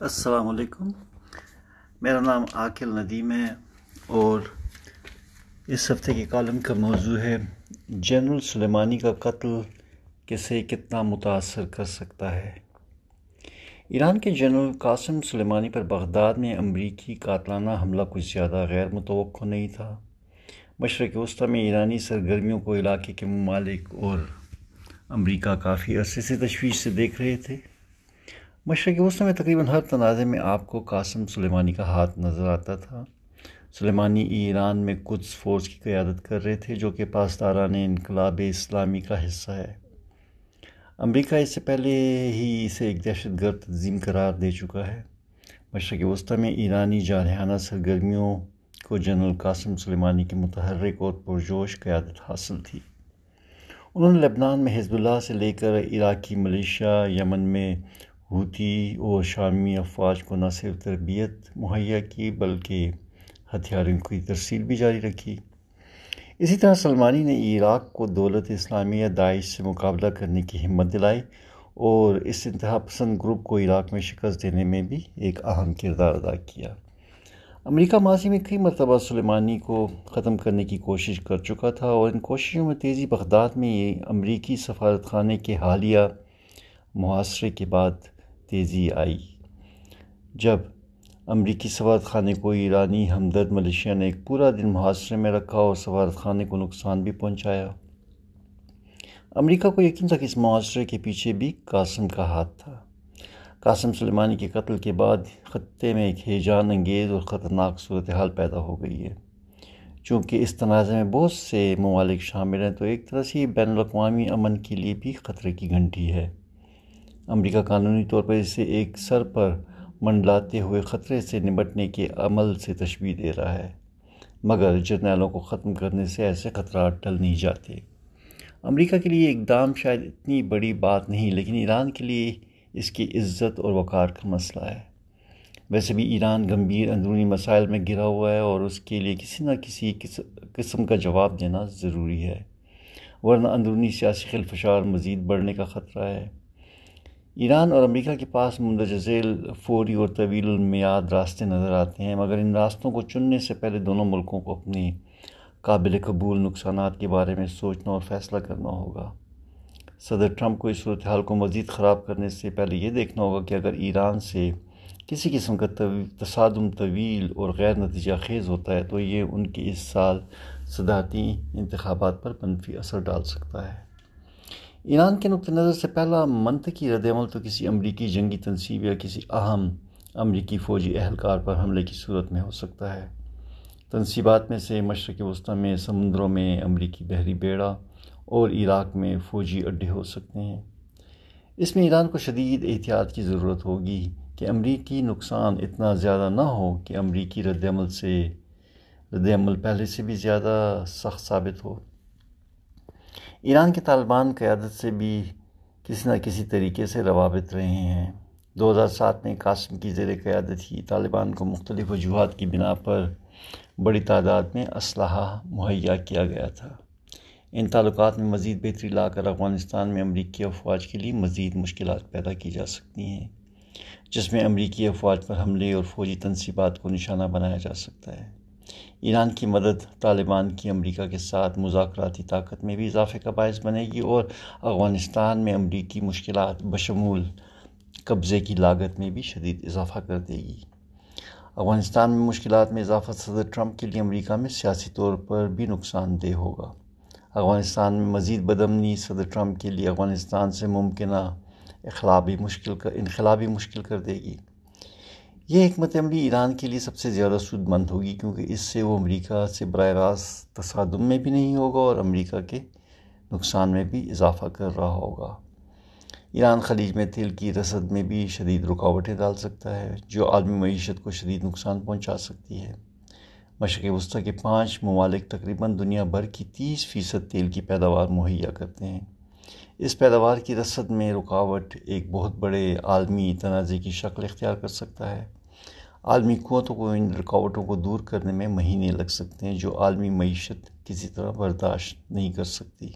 السلام علیکم۔ میرا نام عاقل ندیم ہے اور اس ہفتے کے کالم کا موضوع ہے جنرل سلیمانی کا قتل کسے کتنا متاثر کر سکتا ہے۔ ایران کے جنرل قاسم سلیمانی پر بغداد میں امریکی قاتلانہ حملہ کچھ زیادہ غیر متوقع نہیں تھا۔ مشرق وسطی میں ایرانی سرگرمیوں کو علاقے کے ممالک اور امریکہ کافی عرصے سے تشویش سے دیکھ رہے تھے۔ مشرقی وسطی میں تقریباً ہر تنازع میں آپ کو قاسم سلیمانی کا ہاتھ نظر آتا تھا۔ سلیمانی ایران میں قدس فورس کی قیادت کر رہے تھے، جو کہ پاسداران انقلاب اسلامی کا حصہ ہے۔ امریکہ اس سے پہلے ہی اسے ایک دہشت گرد تنظیم قرار دے چکا ہے۔ مشرقی وسطی میں ایرانی جارحانہ سرگرمیوں کو جنرل قاسم سلیمانی کی متحرک اور پرجوش قیادت حاصل تھی۔ انہوں نے لبنان میں حزب اللہ سے لے کر عراقی ملیشیا، یمن میں ہوتی اور شامی افواج کو نہ صرف تربیت مہیا کی بلکہ ہتھیاروں کی ترسیل بھی جاری رکھی۔ اسی طرح سلمانی نے عراق کو دولت اسلامیہ داعش سے مقابلہ کرنے کی ہمت دلائی اور اس انتہا پسند گروپ کو عراق میں شکست دینے میں بھی ایک اہم کردار ادا کیا۔ امریکہ ماضی میں کئی مرتبہ سلیمانی کو ختم کرنے کی کوشش کر چکا تھا اور ان کوششوں میں تیزی بغداد میں یہ امریکی سفارت خانے کے حالیہ محاصرے کے بعد تیزی آئی۔ جب امریکی سفارت خانے کو ایرانی ہمدرد ملیشیا نے ایک پورا دن محاصرے میں رکھا اور سفارت خانے کو نقصان بھی پہنچایا۔ امریکہ کو یقین تھا کہ اس معاشرے کے پیچھے بھی قاسم کا ہاتھ تھا۔ قاسم سلیمانی کے قتل کے بعد خطے میں ایک ہیجان انگیز اور خطرناک صورتحال پیدا ہو گئی ہے۔ چونکہ اس تنازع میں بہت سے ممالک شامل ہیں، تو ایک طرح سے بین الاقوامی امن کے لیے بھی خطرے کی گھنٹی ہے۔ امریکہ قانونی طور پر اسے ایک سر پر منڈلاتے ہوئے خطرے سے نمٹنے کے عمل سے تشبیح دے رہا ہے، مگر جرنیلوں کو ختم کرنے سے ایسے خطرات ٹل نہیں جاتے۔ امریکہ کے لیے اقدام شاید اتنی بڑی بات نہیں، لیکن ایران کے لیے اس کی عزت اور وقار کا مسئلہ ہے۔ ویسے بھی ایران گمبھیر اندرونی مسائل میں گرا ہوا ہے اور اس کے لیے کسی نہ کسی قسم کا جواب دینا ضروری ہے۔ ورنہ اندرونی سیاسی خلفشار مزید بڑھنے کا خطرہ ہے۔ ایران اور امریکہ کے پاس مندرجہ ذیل فوری اور طویل المیاد راستے نظر آتے ہیں، مگر ان راستوں کو چننے سے پہلے دونوں ملکوں کو اپنی قابل قبول نقصانات کے بارے میں سوچنا اور فیصلہ کرنا ہوگا۔ صدر ٹرمپ کو اس صورتحال کو مزید خراب کرنے سے پہلے یہ دیکھنا ہوگا کہ اگر ایران سے کسی قسم کا تصادم طویل اور غیر نتیجہ خیز ہوتا ہے، تو یہ ان کے اس سال صدارتی انتخابات پر منفی اثر ڈال سکتا ہے۔ ایران کے نقطۂ نظر سے پہلا منطقی رد عمل تو کسی امریکی جنگی تنصیب یا کسی اہم امریکی فوجی اہلکار پر حملے کی صورت میں ہو سکتا ہے۔ تنصیبات میں سے مشرق وسطی میں، سمندروں میں امریکی بحری بیڑا اور عراق میں فوجی اڈے ہو سکتے ہیں۔ اس میں ایران کو شدید احتیاط کی ضرورت ہوگی کہ امریکی نقصان اتنا زیادہ نہ ہو کہ امریکی رد عمل سے، رد عمل پہلے سے بھی زیادہ سخت ثابت ہو۔ ایران کے طالبان قیادت سے بھی کسی نہ کسی طریقے سے روابط رہے ہیں۔ دو ہزار سات میں قاسم کی زیر قیادت ہی طالبان کو مختلف وجوہات کی بنا پر بڑی تعداد میں اسلحہ مہیا کیا گیا تھا۔ ان تعلقات میں مزید بہتری لا کر افغانستان میں امریکی افواج کے لیے مزید مشکلات پیدا کی جا سکتی ہیں، جس میں امریکی افواج پر حملے اور فوجی تنصیبات کو نشانہ بنایا جا سکتا ہے۔ ایران کی مدد طالبان کی امریکہ کے ساتھ مذاکراتی طاقت میں بھی اضافے کا باعث بنے گی اور افغانستان میں امریکی مشکلات بشمول قبضے کی لاگت میں بھی شدید اضافہ کر دے گی۔ افغانستان میں مشکلات میں اضافہ صدر ٹرمپ کے لیے امریکہ میں سیاسی طور پر بھی نقصان دہ ہوگا۔ افغانستان میں مزید بدمنی صدر ٹرمپ کے لیے افغانستان سے ممکنہ اخلابی مشکل کر انخلابی مشکل کر دے گی۔ یہ حکمت عملی ایران کے لیے سب سے زیادہ سود مند ہوگی کیونکہ اس سے وہ امریکہ سے براہ راست تصادم میں بھی نہیں ہوگا اور امریکہ کے نقصان میں بھی اضافہ کر رہا ہوگا۔ ایران خلیج میں تیل کی رسد میں بھی شدید رکاوٹیں ڈال سکتا ہے، جو عالمی معیشت کو شدید نقصان پہنچا سکتی ہے۔ مشرق وسطی کے پانچ ممالک تقریباً دنیا بھر کی تیس فیصد تیل کی پیداوار مہیا کرتے ہیں۔ اس پیداوار کی رسد میں رکاوٹ ایک بہت بڑے عالمی تنازع کی شکل اختیار کر سکتا ہے۔ عالمی قوتوں کو ان رکاوٹوں کو دور کرنے میں مہینے لگ سکتے ہیں، جو عالمی معیشت کسی طرح برداشت نہیں کر سکتی۔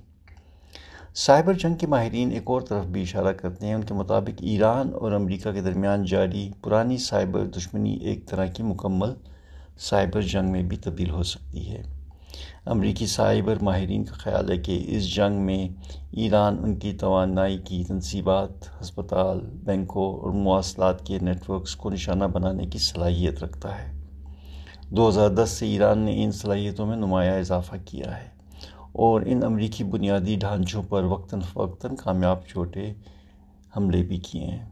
سائبر جنگ کے ماہرین ایک اور طرف بھی اشارہ کرتے ہیں۔ ان کے مطابق، ایران اور امریکہ کے درمیان جاری پرانی سائبر دشمنی ایک طرح کی مکمل سائبر جنگ میں بھی تبدیل ہو سکتی ہے۔ امریکی سائبر ماہرین کا خیال ہے کہ اس جنگ میں ایران ان کی توانائی کی تنصیبات، ہسپتال، بینکوں اور مواصلات کے نیٹ ورکس کو نشانہ بنانے کی صلاحیت رکھتا ہے۔ دو ہزار دس سے ایران نے ان صلاحیتوں میں نمایاں اضافہ کیا ہے اور ان امریکی بنیادی ڈھانچوں پر وقتاً فوقتاً کامیاب چھوٹے حملے بھی کیے ہیں۔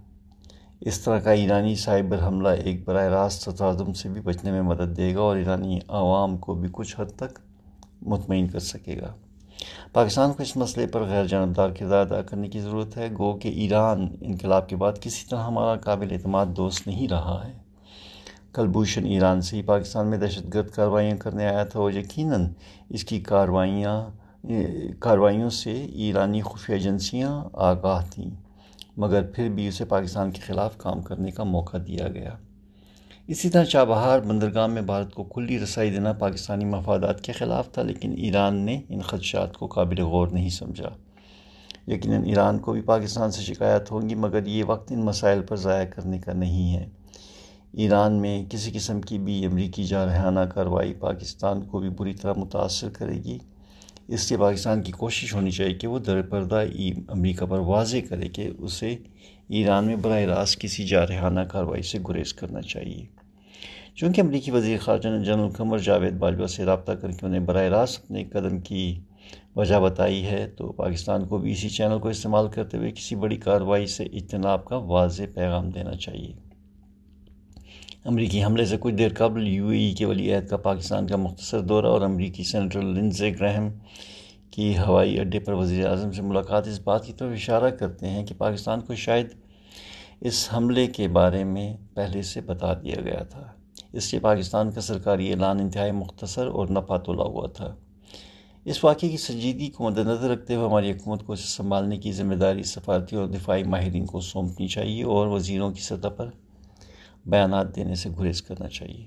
اس طرح کا ایرانی سائبر حملہ ایک براہ راست تصادم سے بھی بچنے میں مدد دے گا اور ایرانی عوام کو بھی کچھ حد تک مطمئن کر سکے گا۔ پاکستان کو اس مسئلے پر غیر جانبدار کردار ادا کرنے کی ضرورت ہے۔ گو کہ ایران انقلاب کے بعد کسی طرح ہمارا قابل اعتماد دوست نہیں رہا ہے۔ کلبھوشن ایران سے ہی پاکستان میں دہشت گرد کاروائیاں کرنے آیا تھا اور یقیناً اس کی کاروائیاں، کاروائیوں سے ایرانی خفیہ ایجنسیاں آگاہ تھیں، مگر پھر بھی اسے پاکستان کے خلاف کام کرنے کا موقع دیا گیا۔ اسی طرح چابہار بندرگاہ میں بھارت کو کلی رسائی دینا پاکستانی مفادات کے خلاف تھا، لیکن ایران نے ان خدشات کو قابل غور نہیں سمجھا۔ یقیناً ایران کو بھی پاکستان سے شکایت ہوں گی، مگر یہ وقت ان مسائل پر ضائع کرنے کا نہیں ہے۔ ایران میں کسی قسم کی بھی امریکی جارحانہ کارروائی پاکستان کو بھی بری طرح متاثر کرے گی۔ اس لیے پاکستان کی کوشش ہونی چاہیے کہ وہ در پردہ امریکہ پر واضح کرے کہ اسے ایران میں براہ راست کسی جارحانہ کارروائی سے گریز کرنا چاہیے۔ چونکہ امریکی وزیر خارجہ نے جنرل قمر جاوید باجوہ سے رابطہ کر کے انہیں براہ راست اپنے قدم کی وجہ بتائی ہے، تو پاکستان کو بھی اسی چینل کو استعمال کرتے ہوئے کسی بڑی کارروائی سے اجتناب کا واضح پیغام دینا چاہیے۔ امریکی حملے سے کچھ دیر قبل یو اے ای کے ولی عہد کا پاکستان کا مختصر دورہ اور امریکی سینٹرل لنزے گرہم کی ہوائی اڈے پر وزیر اعظم سے ملاقات اس بات کی طرف اشارہ کرتے ہیں کہ پاکستان کو شاید اس حملے کے بارے میں پہلے سے بتا دیا گیا تھا۔ اس لیے پاکستان کا سرکاری اعلان انتہائی مختصر اور نفع تولا ہوا تھا۔ اس واقعے کی سنجیدگی کو مد نظر رکھتے ہوئے ہماری حکومت کو اسے سنبھالنے کی ذمہ داری سفارتی اور دفاعی ماہرین کو سونپنی چاہیے اور وزیروں کی سطح پر بیانات دینے سے گریز کرنا چاہیے۔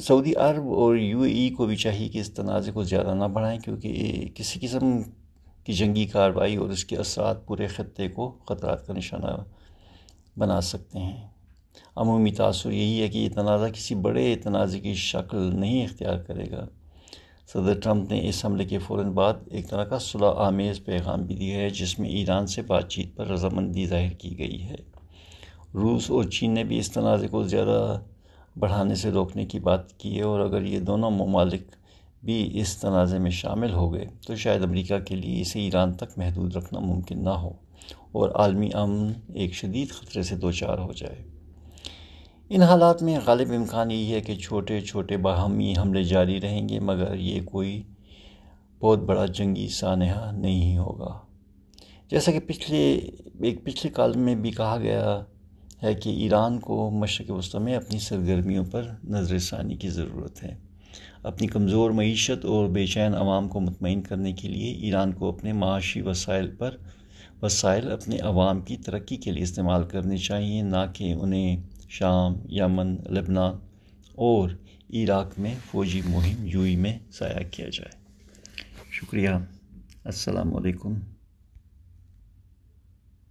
سعودی عرب اور یو اے ای کو بھی چاہیے کہ اس تنازع کو زیادہ نہ بڑھائیں کیونکہ کسی قسم کی جنگی کارروائی اور اس کے اثرات پورے خطے کو خطرات کا نشانہ بنا سکتے ہیں۔ عمومی تاثر یہی ہے کہ یہ تنازع کسی بڑے تنازع کی شکل نہیں اختیار کرے گا۔ صدر ٹرمپ نے اس حملے کے فوراً بعد ایک طرح کا صلاح آمیز پیغام بھی دیا ہے، جس میں ایران سے بات چیت پر رضامندی ظاہر کی گئی ہے۔ روس اور چین نے بھی اس تنازع کو زیادہ بڑھانے سے روکنے کی بات کی ہے اور اگر یہ دونوں ممالک بھی اس تنازع میں شامل ہو گئے، تو شاید امریکہ کے لیے اسے ایران تک محدود رکھنا ممکن نہ ہو۔ اور عالمی امن ایک شدید خطرے سے دوچار ہو جائے۔ ان حالات میں غالب امکان یہی ہے کہ چھوٹے چھوٹے باہمی حملے جاری رہیں گے، مگر یہ کوئی بہت بڑا جنگی سانحہ نہیں ہوگا۔ جیسا کہ پچھلے، ایک پچھلے کال میں بھی کہا گیا ہے کہ ایران کو مشرق وسطی میں اپنی سرگرمیوں پر نظر ثانی کی ضرورت ہے۔ اپنی کمزور معیشت اور بے چین عوام کو مطمئن کرنے کے لیے ایران کو اپنے معاشی وسائل پر وسائل اپنے عوام کی ترقی کے لیے استعمال کرنے چاہیے نہ کہ انہیں شام، یمن، لبنان اور عراق میں فوجی مہم یوئی میں ضائع کیا جائے۔ شکریہ۔ السلام علیکم۔